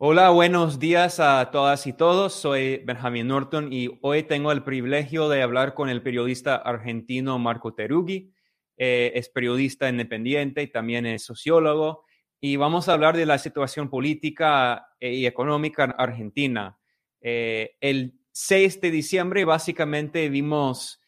Hola, buenos días a todas y todos. Soy Benjamin Norton y hoy tengo el privilegio de hablar con el periodista argentino Marco Terugui. Eh, es periodista independiente y también es sociólogo. Y vamos a hablar de la situación política eh, y económica en Argentina. Eh, el 6 de diciembre básicamente vimos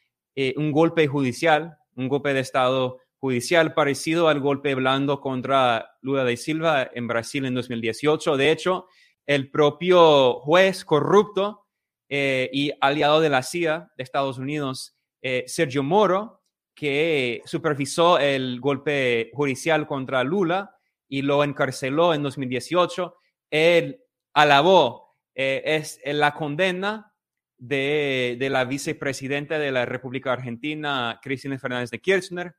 un golpe judicial, un golpe de Estado judicial parecido al golpe blando contra Lula de Silva en Brasil en 2018. De hecho, el propio juez corrupto eh, y aliado de la CIA de Estados Unidos, eh, Sergio Moro, que supervisó el golpe judicial contra Lula y lo encarceló en 2018, él alabó eh, es la condena de, de la vicepresidenta de la República Argentina, Cristina Fernández de Kirchner,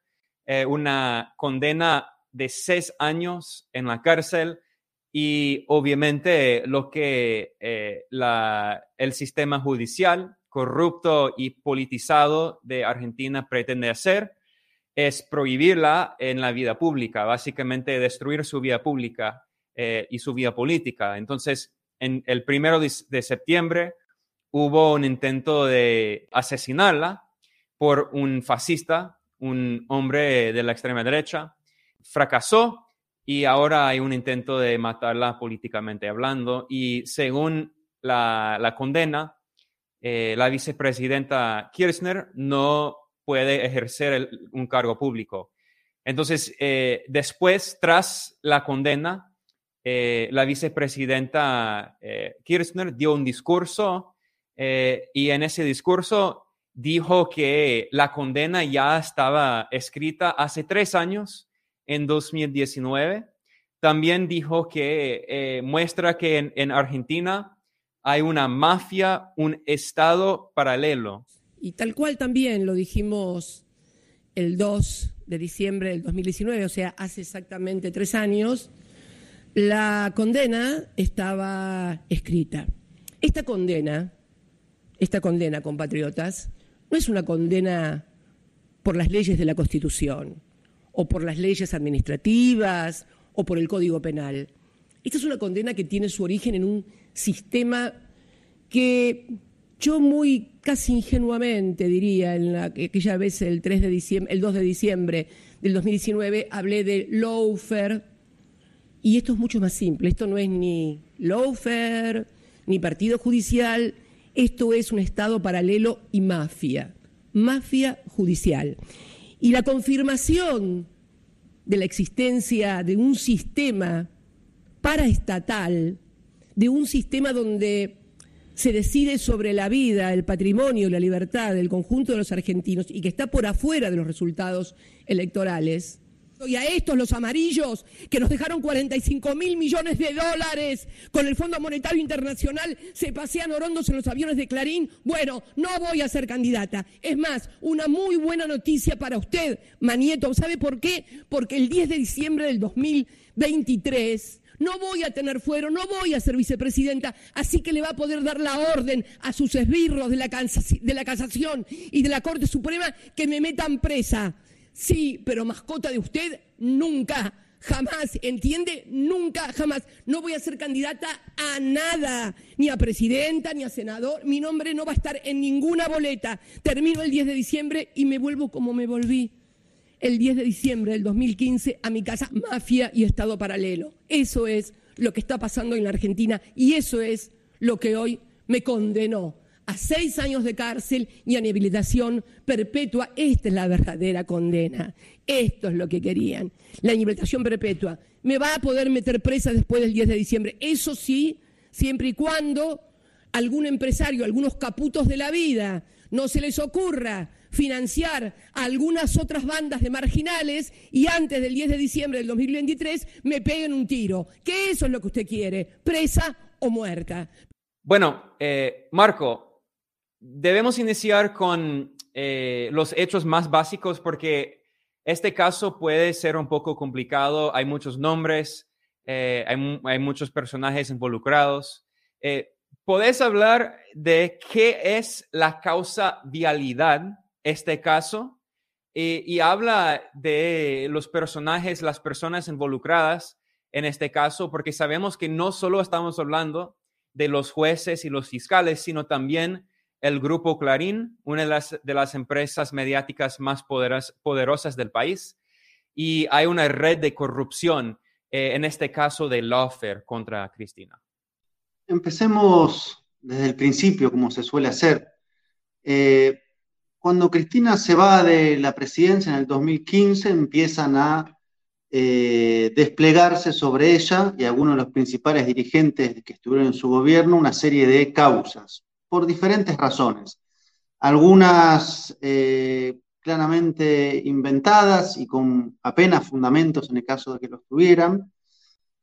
eh, una condena de seis años en la cárcel y obviamente lo que eh, el sistema judicial corrupto y politizado de Argentina pretende hacer es prohibirla en la vida pública, básicamente destruir su vida pública eh, y su vida política. Entonces, en el primero de septiembre hubo un intento de asesinarla por un fascista un hombre de la extrema derecha, fracasó y ahora hay un intento de matarla políticamente hablando. Y según la, condena, eh, la vicepresidenta Kirchner no puede ejercer un cargo público. Entonces, eh, después, tras la condena, eh, la vicepresidenta Kirchner dio un discurso y en ese discurso dijo que la condena ya estaba escrita hace tres años, en 2019. También dijo que eh, muestra que en, Argentina hay una mafia, un estado paralelo. Y tal cual también lo dijimos el 2 de diciembre del 2019, o sea, hace exactamente tres años, la condena estaba escrita. Esta condena, esta condena, compatriotas, no es una condena por las leyes de la Constitución o por las leyes administrativas o por el Código Penal. Esta es una condena que tiene su origen en un sistema que yo muy casi ingenuamente diría, en la, aquella vez el, 3 de diciembre, el 2 de diciembre del 2019, hablé de lawfare, y esto es mucho más simple, esto no es ni lawfare, ni partido judicial, esto es un Estado paralelo y mafia, mafia judicial. Y la confirmación de la existencia de un sistema paraestatal, de un sistema donde se decide sobre la vida, el patrimonio, la libertad del conjunto de los argentinos y que está por afuera de los resultados electorales, y a estos, los amarillos, que nos dejaron 45 mil millones de dólares con el Fondo Monetario Internacional, se pasean orondos en los aviones de Clarín. Bueno, no voy a ser candidata. Es más, una muy buena noticia para usted, Manieto. ¿Sabe por qué? Porque el 10 de diciembre del 2023 no voy a tener fuero, no voy a ser vicepresidenta, así que le va a poder dar la orden a sus esbirros de la, de la casación y de la Corte Suprema que me metan presa. Sí, pero mascota de usted, nunca, jamás, ¿entiende? Nunca, jamás. No voy a ser candidata a nada, ni a presidenta, ni a senador. Mi nombre no va a estar en ninguna boleta. Termino el 10 de diciembre y me vuelvo como me volví el 10 de diciembre del 2015 a mi casa, mafia y Estado paralelo. Eso es lo que está pasando en la Argentina y eso es lo que hoy me condenó a seis años de cárcel y a inhabilitación perpetua. Esta es la verdadera condena. Esto es lo que querían. La inhabilitación perpetua. Me va a poder meter presa después del 10 de diciembre. Eso sí, siempre y cuando algún empresario, algunos caputos de la vida, no se les ocurra financiar a algunas otras bandas de marginales y antes del 10 de diciembre del 2023 me peguen un tiro. Que eso es lo que usted quiere, presa o muerta. Bueno, eh, Marco, debemos iniciar con eh, los hechos más básicos porque este caso puede ser un poco complicado. Hay muchos nombres, eh, hay, muchos personajes involucrados. Eh, ¿Podés hablar de qué es la causa vialidad, este caso? y habla de los personajes, las personas involucradas en este caso, porque sabemos que no solo estamos hablando de los jueces y los fiscales, sino también el grupo Clarín, una de las, empresas mediáticas más poderosas del país, y hay una red de corrupción, eh, en este caso de lawfare contra Cristina. Empecemos desde el principio, como se suele hacer. Eh, cuando Cristina se va de la presidencia en el 2015, empiezan a eh, desplegarse sobre ella y algunos de los principales dirigentes que estuvieron en su gobierno una serie de causas, por diferentes razones. Algunas eh, claramente inventadas y con apenas fundamentos en el caso de que los tuvieran,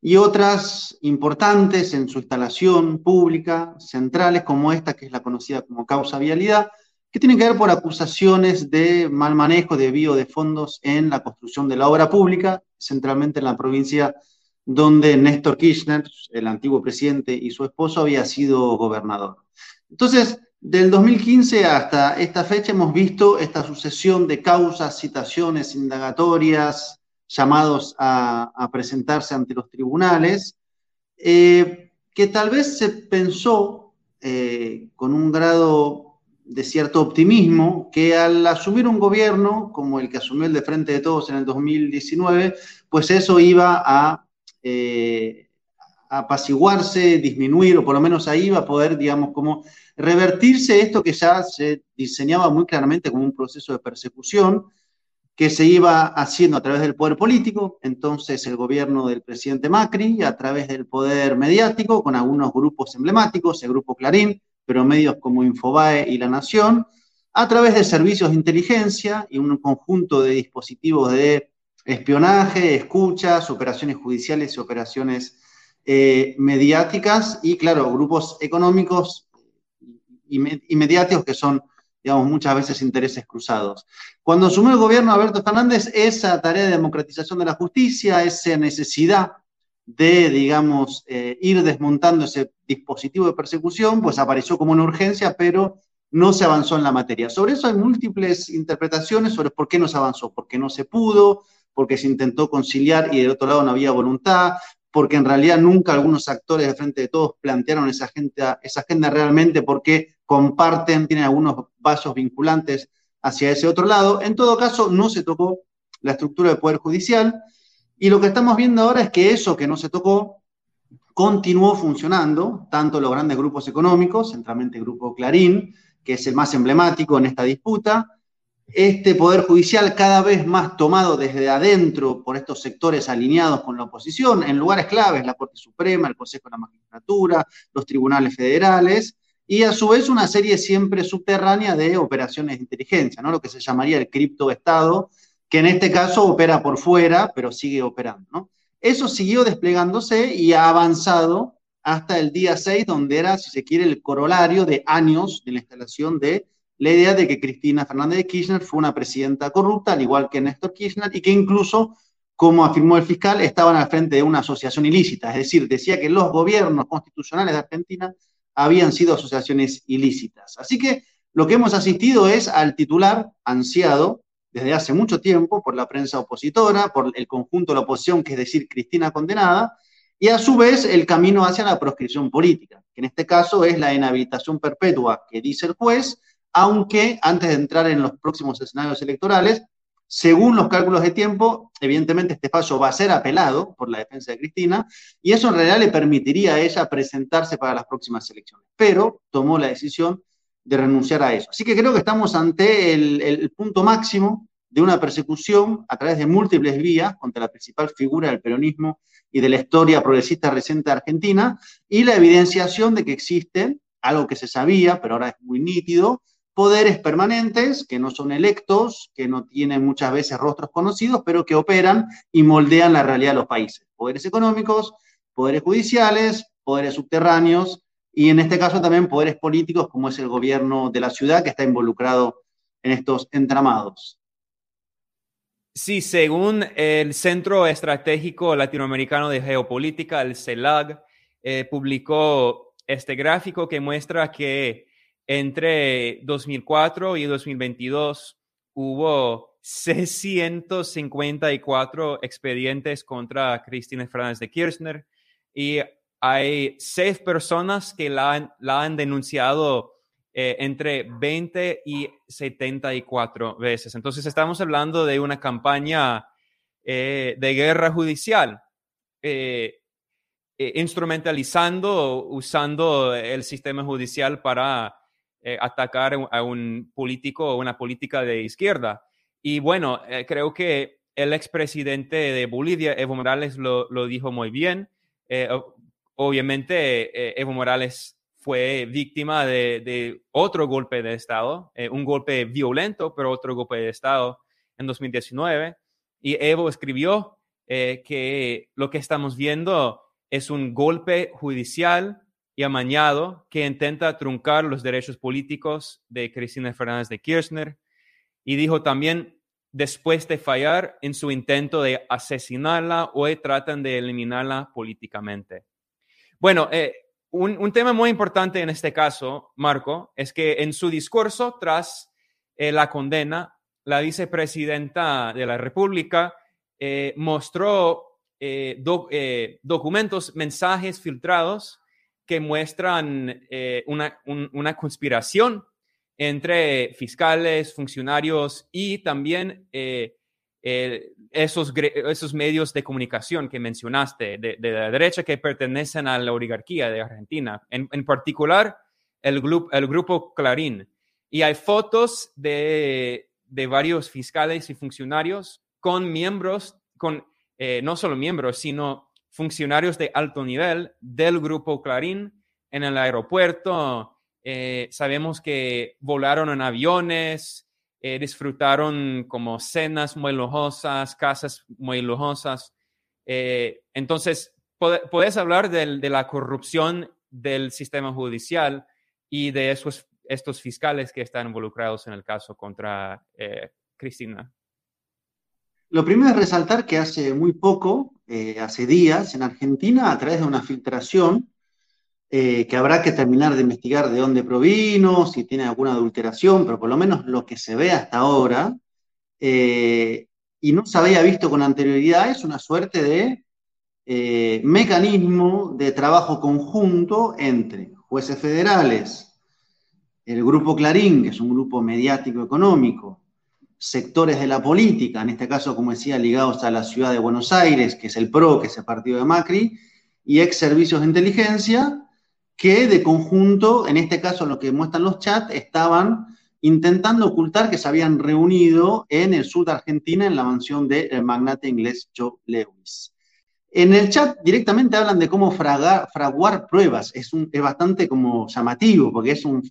y otras importantes en su instalación pública, centrales, como esta, que es la conocida como causa vialidad, que tienen que ver por acusaciones de mal manejo, de envío de fondos en la construcción de la obra pública, centralmente en la provincia donde Néstor Kirchner, el antiguo presidente, y su esposo había sido gobernador. Entonces, del 2015 hasta esta fecha hemos visto esta sucesión de causas, citaciones, indagatorias, llamados a, presentarse ante los tribunales, eh, que tal vez se pensó eh, con un grado de cierto optimismo que al asumir un gobierno como el que asumió el de Frente de Todos en el 2019, pues eso iba a eh, apaciguarse, disminuir, o por lo menos ahí iba a poder, digamos, como revertirse esto que ya se diseñaba muy claramente como un proceso de persecución que se iba haciendo a través del poder político, entonces el gobierno del presidente Macri, a través del poder mediático, con algunos grupos emblemáticos, el grupo Clarín, pero medios como Infobae y La Nación, a través de servicios de inteligencia y un conjunto de dispositivos de espionaje, escuchas, operaciones judiciales y operaciones eh, mediáticas y, claro, grupos económicos y, mediáticos que son, digamos, muchas veces intereses cruzados. Cuando asumió el gobierno Alberto Fernández, esa tarea de democratización de la justicia, esa necesidad de, digamos, eh, ir desmontando ese dispositivo de persecución, pues apareció como una urgencia, pero no se avanzó en la materia. Sobre eso hay múltiples interpretaciones sobre por qué no se avanzó, porque no se pudo, porque se intentó conciliar y del otro lado no había voluntad, porque en realidad nunca algunos actores de frente de todos plantearon esa agenda, esa agenda realmente porque comparten, tienen algunos vasos vinculantes hacia ese otro lado. En todo caso, no se tocó la estructura del Poder Judicial y lo que estamos viendo ahora es que eso que no se tocó continuó funcionando, tanto los grandes grupos económicos, centralmente el Grupo Clarín, que es el más emblemático en esta disputa, este Poder Judicial cada vez más tomado desde adentro por estos sectores alineados con la oposición, en lugares claves, la Corte Suprema, el Consejo de la Magistratura, los tribunales federales, y a su vez una serie siempre subterránea de operaciones de inteligencia, ¿no? lo que se llamaría el criptoestado, que en este caso opera por fuera, pero sigue operando. Eso siguió desplegándose y ha avanzado hasta el día 6, donde era, si se quiere, el corolario de años de la instalación de la idea de que Cristina Fernández de Kirchner fue una presidenta corrupta, al igual que Néstor Kirchner, y que incluso, como afirmó el fiscal, estaban al frente de una asociación ilícita. Es decir, decía que los gobiernos constitucionales de Argentina habían sido asociaciones ilícitas. Así que lo que hemos asistido es al titular ansiado desde hace mucho tiempo por la prensa opositora, por el conjunto de la oposición, que es decir, Cristina condenada, y a su vez el camino hacia la proscripción política, que en este caso es la inhabilitación perpetua que dice el juez, aunque antes de entrar en los próximos escenarios electorales, según los cálculos de tiempo, evidentemente este fallo va a ser apelado por la defensa de Cristina y eso en realidad le permitiría a ella presentarse para las próximas elecciones. Pero tomó la decisión de renunciar a eso. Así que creo que estamos ante el, punto máximo de una persecución a través de múltiples vías contra la principal figura del peronismo y de la historia progresista reciente de Argentina, y la evidenciación de que existen, algo que se sabía, pero ahora es muy nítido, poderes permanentes que no son electos, que no tienen muchas veces rostros conocidos, pero que operan y moldean la realidad de los países. Poderes económicos, poderes judiciales, poderes subterráneos, y en este caso también poderes políticos como es el gobierno de la ciudad que está involucrado en estos entramados. Sí, según el Centro Estratégico Latinoamericano de Geopolítica, el CELAG, eh, publicó este gráfico que muestra que entre 2004 y 2022 hubo 654 expedientes contra Cristina Fernández de Kirchner y hay seis personas que la han, denunciado eh, entre 20 y 74 veces. Entonces estamos hablando de una campaña eh, de guerra judicial, eh, instrumentalizando, usando el sistema judicial para atacar a un político o una política de izquierda. Y bueno, creo que el expresidente de Bolivia, Evo Morales, lo, dijo muy bien. obviamente, Evo Morales fue víctima de, otro golpe de Estado, eh, un golpe violento, pero otro golpe de Estado en 2019. Y Evo escribió eh, que lo que estamos viendo es un golpe judicial y amañado que intenta truncar los derechos políticos de Cristina Fernández de Kirchner. Y dijo también, después de fallar en su intento de asesinarla, hoy tratan de eliminarla políticamente. Bueno, eh, un, tema muy importante en este caso, Marco, es que en su discurso tras eh, la condena, la vicepresidenta de la República eh, mostró documentos, mensajes filtrados que muestran una, una, conspiración entre fiscales, funcionarios y también esos, esos medios de comunicación que mencionaste, de, la derecha que pertenecen a la oligarquía de Argentina, en, particular el, grupo, el grupo Clarín. Y hay fotos de, de varios fiscales y funcionarios con miembros, con eh, no solo miembros, sino funcionarios de alto nivel del grupo Clarín en el aeropuerto. Eh, sabemos que volaron en aviones, eh, disfrutaron como cenas muy lujosas, casas muy lujosas. Eh, entonces, puedes hablar de la corrupción del sistema judicial y de esos, estos fiscales que están involucrados en el caso contra Cristina. Lo primero es resaltar que hace muy poco, hace días, en Argentina, a través de una filtración, eh, que habrá que terminar de investigar de dónde provino, si tiene alguna adulteración, pero por lo menos lo que se ve hasta ahora, eh, y no se había visto con anterioridad, es una suerte de eh, mecanismo de trabajo conjunto entre jueces federales, el grupo Clarín, que es un grupo mediático económico, sectores de la política, en este caso, como decía, ligados a la ciudad de Buenos Aires, que es el PRO, que es el partido de Macri, y ex servicios de inteligencia, que de conjunto, en este caso lo que muestran los chats, estaban intentando ocultar que se habían reunido en el sur de Argentina, en la mansión del magnate inglés Joe Lewis. En el chat directamente hablan de cómo fraguar pruebas. Es, bastante como llamativo, porque es un,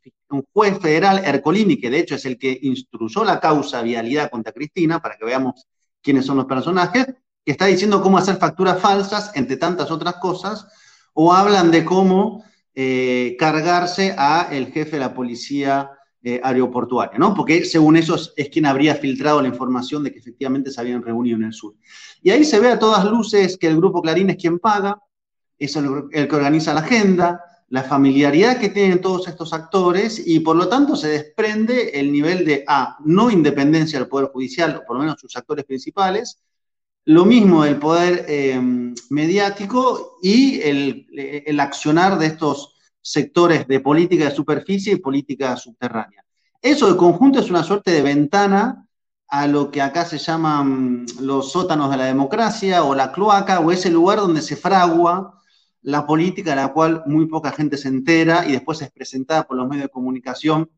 juez federal, Ercolini, que de hecho es el que instruyó la causa vialidad contra Cristina, para que veamos quiénes son los personajes, que está diciendo cómo hacer facturas falsas, entre tantas otras cosas, o hablan de cómo eh, cargarse a el jefe de la policía eh, aeroportuaria, ¿no? Porque según eso es, quien habría filtrado la información de que efectivamente se habían reunido en el sur. Y ahí se ve a todas luces que el grupo Clarín es quien paga, es el, el que organiza la agenda, la familiaridad que tienen todos estos actores y por lo tanto se desprende el nivel de A, no independencia del Poder Judicial, o por lo menos sus actores principales, lo mismo el poder eh, mediático y el, accionar de estos sectores de política de superficie y política subterránea. Eso de conjunto es una suerte de ventana a lo que acá se llaman los sótanos de la democracia o la cloaca o ese lugar donde se fragua la política, de la cual muy poca gente se entera y después es presentada por los medios de comunicación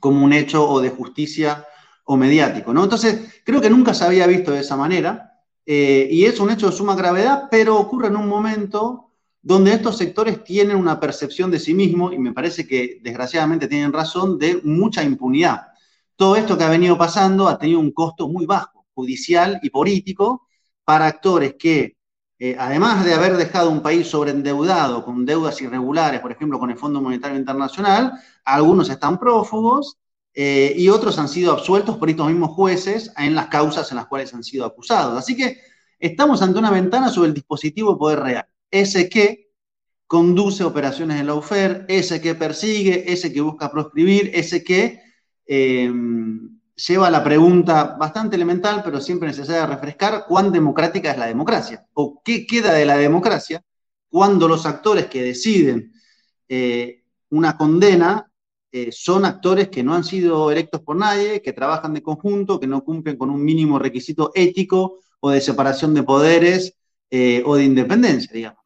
como un hecho o de justicia o mediático. ¿no? Entonces, creo que nunca se había visto de esa manera. Eh, y es un hecho de suma gravedad, pero ocurre en un momento donde estos sectores tienen una percepción de sí mismos, y me parece que desgraciadamente tienen razón, de mucha impunidad. Todo esto que ha venido pasando ha tenido un costo muy bajo, judicial y político, para actores que, eh, además de haber dejado un país sobreendeudado, con deudas irregulares, por ejemplo, con el Fondo Monetario Internacional, algunos están prófugos, eh, y otros han sido absueltos por estos mismos jueces en las causas en las cuales han sido acusados. Así que estamos ante una ventana sobre el dispositivo de poder real, ese que conduce operaciones de la UFER, ese que persigue, ese que busca proscribir, ese que eh, lleva la pregunta bastante elemental, pero siempre necesaria refrescar, ¿cuán democrática es la democracia? ¿O qué queda de la democracia cuando los actores que deciden eh, una condena eh, son actores que no han sido electos por nadie, que trabajan de conjunto, que no cumplen con un mínimo requisito ético o de separación de poderes o de independencia, digamos.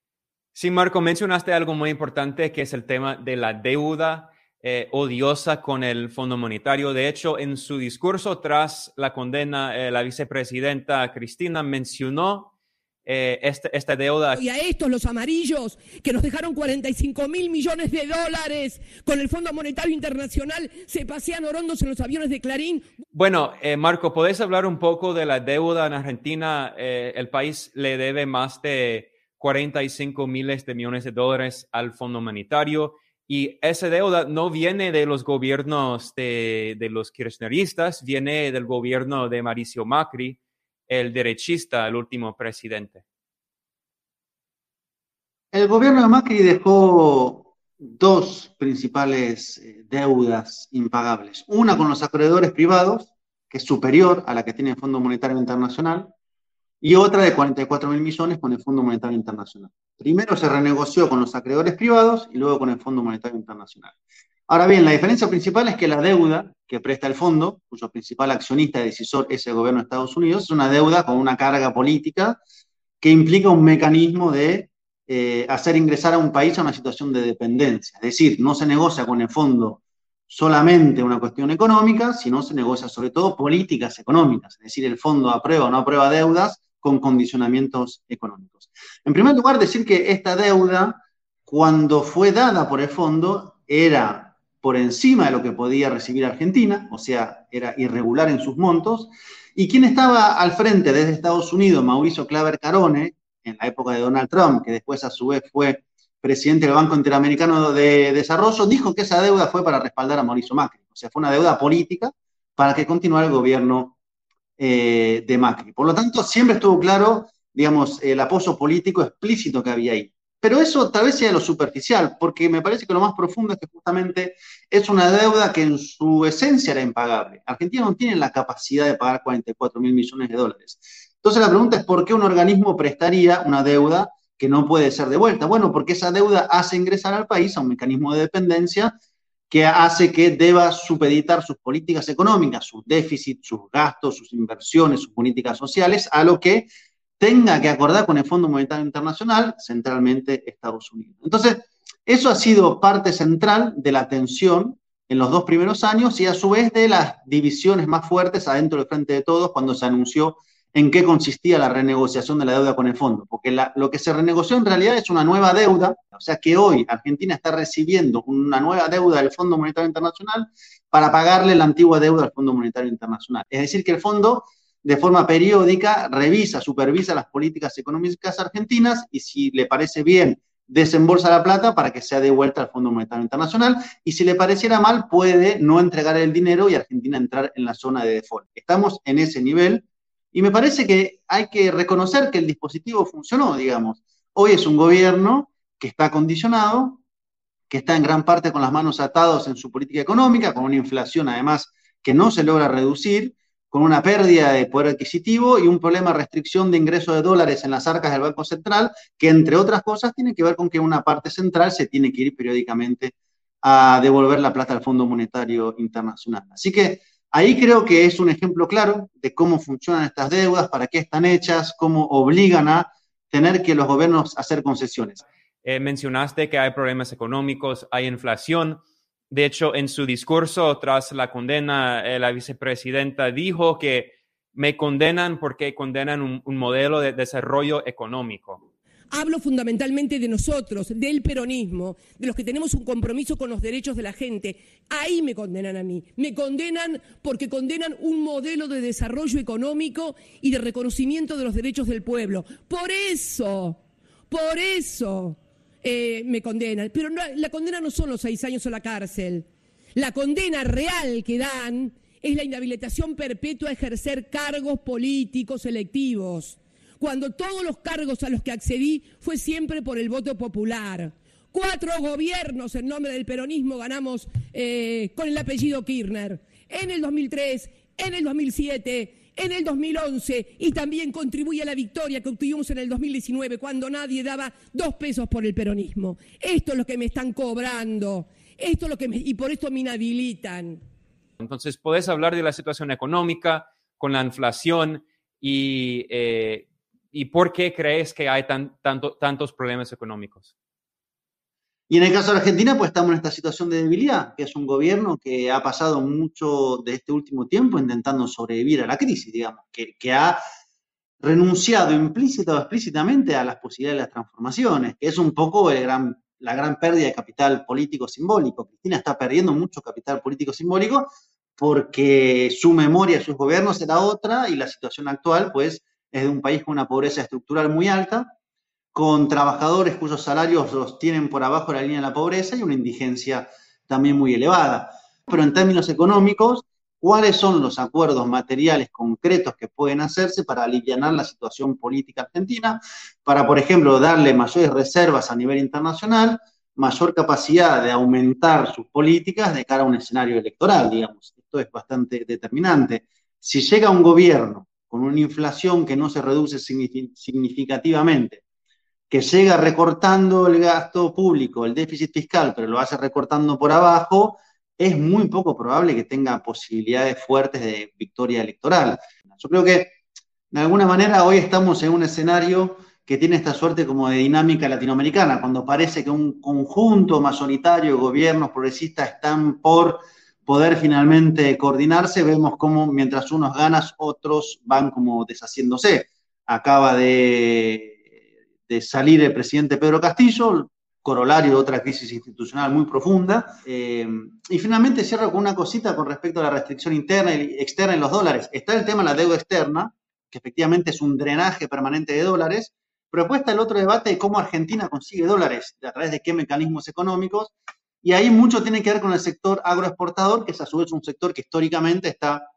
Sí, Marco, mencionaste algo muy importante que es el tema de la deuda eh, odiosa con el Fondo Monetario. De hecho, en su discurso tras la condena, eh, la vicepresidenta Cristina mencionó eh, este, esta deuda. Y a estos, los amarillos, que nos dejaron 45 mil millones de dólares con el Fondo Monetario Internacional, se pasean orondos en los aviones de Clarín. Bueno, Marco, ¿podés hablar un poco de la deuda en Argentina? el país le debe más de 45 miles de millones de dólares al Fondo Monetario. Y esa deuda no viene de los gobiernos de, los kirchneristas, viene del gobierno de Mauricio Macri, el derechista, el último presidente. El gobierno de Macri dejó dos principales eh, deudas impagables. Una con los acreedores privados, que es superior a la que tiene el Fondo Monetario Internacional, y otra de 44 mil millones con el Fondo Monetario Internacional. Primero se renegoció con los acreedores privados y luego con el Fondo Monetario Internacional. Ahora bien, la diferencia principal es que la deuda que presta el fondo, cuyo principal accionista y decisor es el gobierno de Estados Unidos, es una deuda con una carga política que implica un mecanismo de eh, hacer ingresar a un país a una situación de dependencia. Es decir, no se negocia con el fondo solamente una cuestión económica, sino se negocia sobre todo políticas económicas. Es decir, el fondo aprueba o no aprueba deudas con condicionamientos económicos. En primer lugar, decir que esta deuda, cuando fue dada por el fondo, era por encima de lo que podía recibir Argentina, o sea, era irregular en sus montos, y quien estaba al frente desde Estados Unidos, Mauricio Claver Carone, en la época de Donald Trump, que después a su vez fue presidente del Banco Interamericano de Desarrollo, dijo que esa deuda fue para respaldar a Mauricio Macri, o sea, fue una deuda política para que continuara el gobierno eh, de Macri. Por lo tanto, siempre estuvo claro, digamos, el apoyo político explícito que había ahí. Pero eso tal vez sea lo superficial, porque me parece que lo más profundo es que justamente es una deuda que en su esencia era impagable. Argentina no tiene la capacidad de pagar 44 mil millones de dólares. Entonces la pregunta es por qué un organismo prestaría una deuda que no puede ser devuelta. Bueno, porque esa deuda hace ingresar al país a un mecanismo de dependencia que hace que deba supeditar sus políticas económicas, sus déficits, sus gastos, sus inversiones, sus políticas sociales, a lo que tenga que acordar con el Fondo Monetario Internacional, centralmente Estados Unidos. Entonces, eso ha sido parte central de la tensión en los dos primeros años y a su vez de las divisiones más fuertes adentro del Frente de Todos cuando se anunció en qué consistía la renegociación de la deuda con el fondo, porque lo que se renegoció en realidad es una nueva deuda, o sea que hoy Argentina está recibiendo una nueva deuda del Fondo Monetario Internacional para pagarle la antigua deuda al Fondo Monetario Internacional. Es decir, que el fondo de forma periódica revisa, supervisa las políticas económicas argentinas y si le parece bien, desembolsa la plata para que sea devuelta al Fondo Monetario Internacional y si le pareciera mal, puede no entregar el dinero y Argentina entrar en la zona de default. Estamos en ese nivel y me parece que hay que reconocer que el dispositivo funcionó, digamos. Hoy es un gobierno que está condicionado, que está en gran parte con las manos atadas en su política económica, con una inflación además que no se logra reducir, con una pérdida de poder adquisitivo y un problema de restricción de ingresos de dólares en las arcas del Banco Central, que entre otras cosas tiene que ver con que una parte central se tiene que ir periódicamente a devolver la plata al Fondo Monetario Internacional. Así que Ahí creo que es un ejemplo claro de cómo funcionan estas deudas, para qué están hechas, cómo obligan a tener que los gobiernos hacer concesiones. Eh, mencionaste que hay problemas económicos, hay inflación. De hecho, en su discurso tras la condena, eh, la vicepresidenta dijo que me condenan porque condenan un modelo de desarrollo económico. Hablo fundamentalmente de nosotros, del peronismo, de los que tenemos un compromiso con los derechos de la gente. Ahí me condenan a mí. Me condenan porque condenan un modelo de desarrollo económico y de reconocimiento de los derechos del pueblo. Por eso, por eso eh, me condenan. Pero la condena no son los seis años o la cárcel. La condena real que dan es la inhabilitación perpetua a ejercer cargos políticos electivos cuando todos los cargos a los que accedí fue siempre por el voto popular. Cuatro gobiernos en nombre del peronismo ganamos eh, con el apellido Kirchner. En el 2003, en el 2007, en el 2011 y también contribuye a la victoria que obtuvimos en el 2019 cuando nadie daba dos pesos por el peronismo. Esto es lo que me están cobrando, esto es lo que y por esto me inhabilitan. Entonces, puedes hablar de la situación económica con la inflación y, eh, y por qué crees que hay tan, tanto, tantos problemas económicos. Y en el caso de Argentina, pues estamos en esta situación de debilidad, que es un gobierno que ha pasado mucho de este último tiempo intentando sobrevivir a la crisis, digamos, que, ha renunciado implícita o explícitamente a las posibilidades de las transformaciones, que es un poco la gran pérdida de capital político simbólico. Cristina está perdiendo mucho capital político simbólico porque su memoria de sus gobiernos era otra y la situación actual, pues, es de un país con una pobreza estructural muy alta con trabajadores cuyos salarios los tienen por abajo de la línea de la pobreza y una indigencia también muy elevada. Pero en términos económicos, ¿cuáles son los acuerdos materiales concretos que pueden hacerse para aliviar la situación política argentina? Para, por ejemplo, darle mayores reservas a nivel internacional, mayor capacidad de aumentar sus políticas de cara a un escenario electoral, digamos. Esto es bastante determinante. Si llega un gobierno con una inflación que no se reduce significativamente, que llega recortando el gasto público, el déficit fiscal, pero lo hace recortando por abajo, es muy poco probable que tenga posibilidades fuertes de victoria electoral. Yo creo que de alguna manera hoy estamos en un escenario que tiene esta suerte como de dinámica latinoamericana, cuando parece que un conjunto mayoritario de gobiernos progresistas están por poder finalmente coordinarse, vemos cómo mientras unos ganas, otros van como deshaciéndose. Acaba de salir el presidente Pedro Castillo, corolario de otra crisis institucional muy profunda. Eh, y finalmente cierro con una cosita con respecto a la restricción interna y externa en los dólares. Está el tema de la deuda externa, que efectivamente es un drenaje permanente de dólares, pero el otro debate de cómo Argentina consigue dólares, a través de qué mecanismos económicos, y ahí mucho tiene que ver con el sector agroexportador, que es a su vez un sector que históricamente está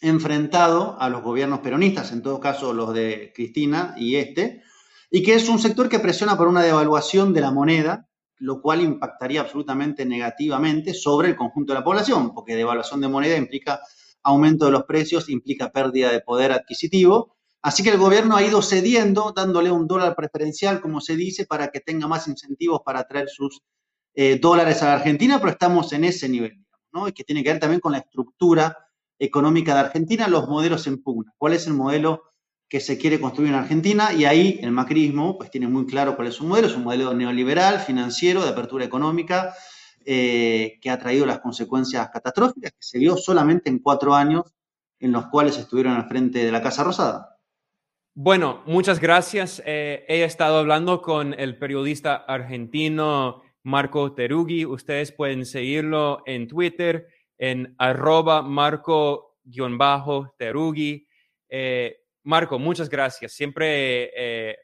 enfrentado a los gobiernos peronistas, en todo caso los de Cristina y este, y que es un sector que presiona por una devaluación de la moneda, lo cual impactaría absolutamente negativamente sobre el conjunto de la población, porque devaluación de moneda implica aumento de los precios, implica pérdida de poder adquisitivo. Así que el gobierno ha ido cediendo, dándole un dólar preferencial, como se dice, para que tenga más incentivos para traer sus eh, dólares a la Argentina, pero estamos en ese nivel, ¿no? Y que tiene que ver también con la estructura económica de Argentina, los modelos en pugna. ¿Cuál es el modelo que se quiere construir en Argentina y ahí el macrismo pues tiene muy claro cuál es su modelo, es un modelo neoliberal, financiero, de apertura económica, eh, que ha traído las consecuencias catastróficas que se vio solamente en cuatro años en los cuales estuvieron al frente de la Casa Rosada. Bueno, muchas gracias. Eh, he estado hablando con el periodista argentino Marco Terugui. Ustedes pueden seguirlo en Twitter en arroba marco-terugui. Eh, Marco, muchas gracias. Siempre eh,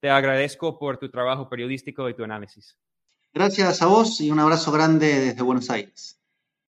te agradezco por tu trabajo periodístico y tu análisis. Gracias a vos y un abrazo grande desde Buenos Aires.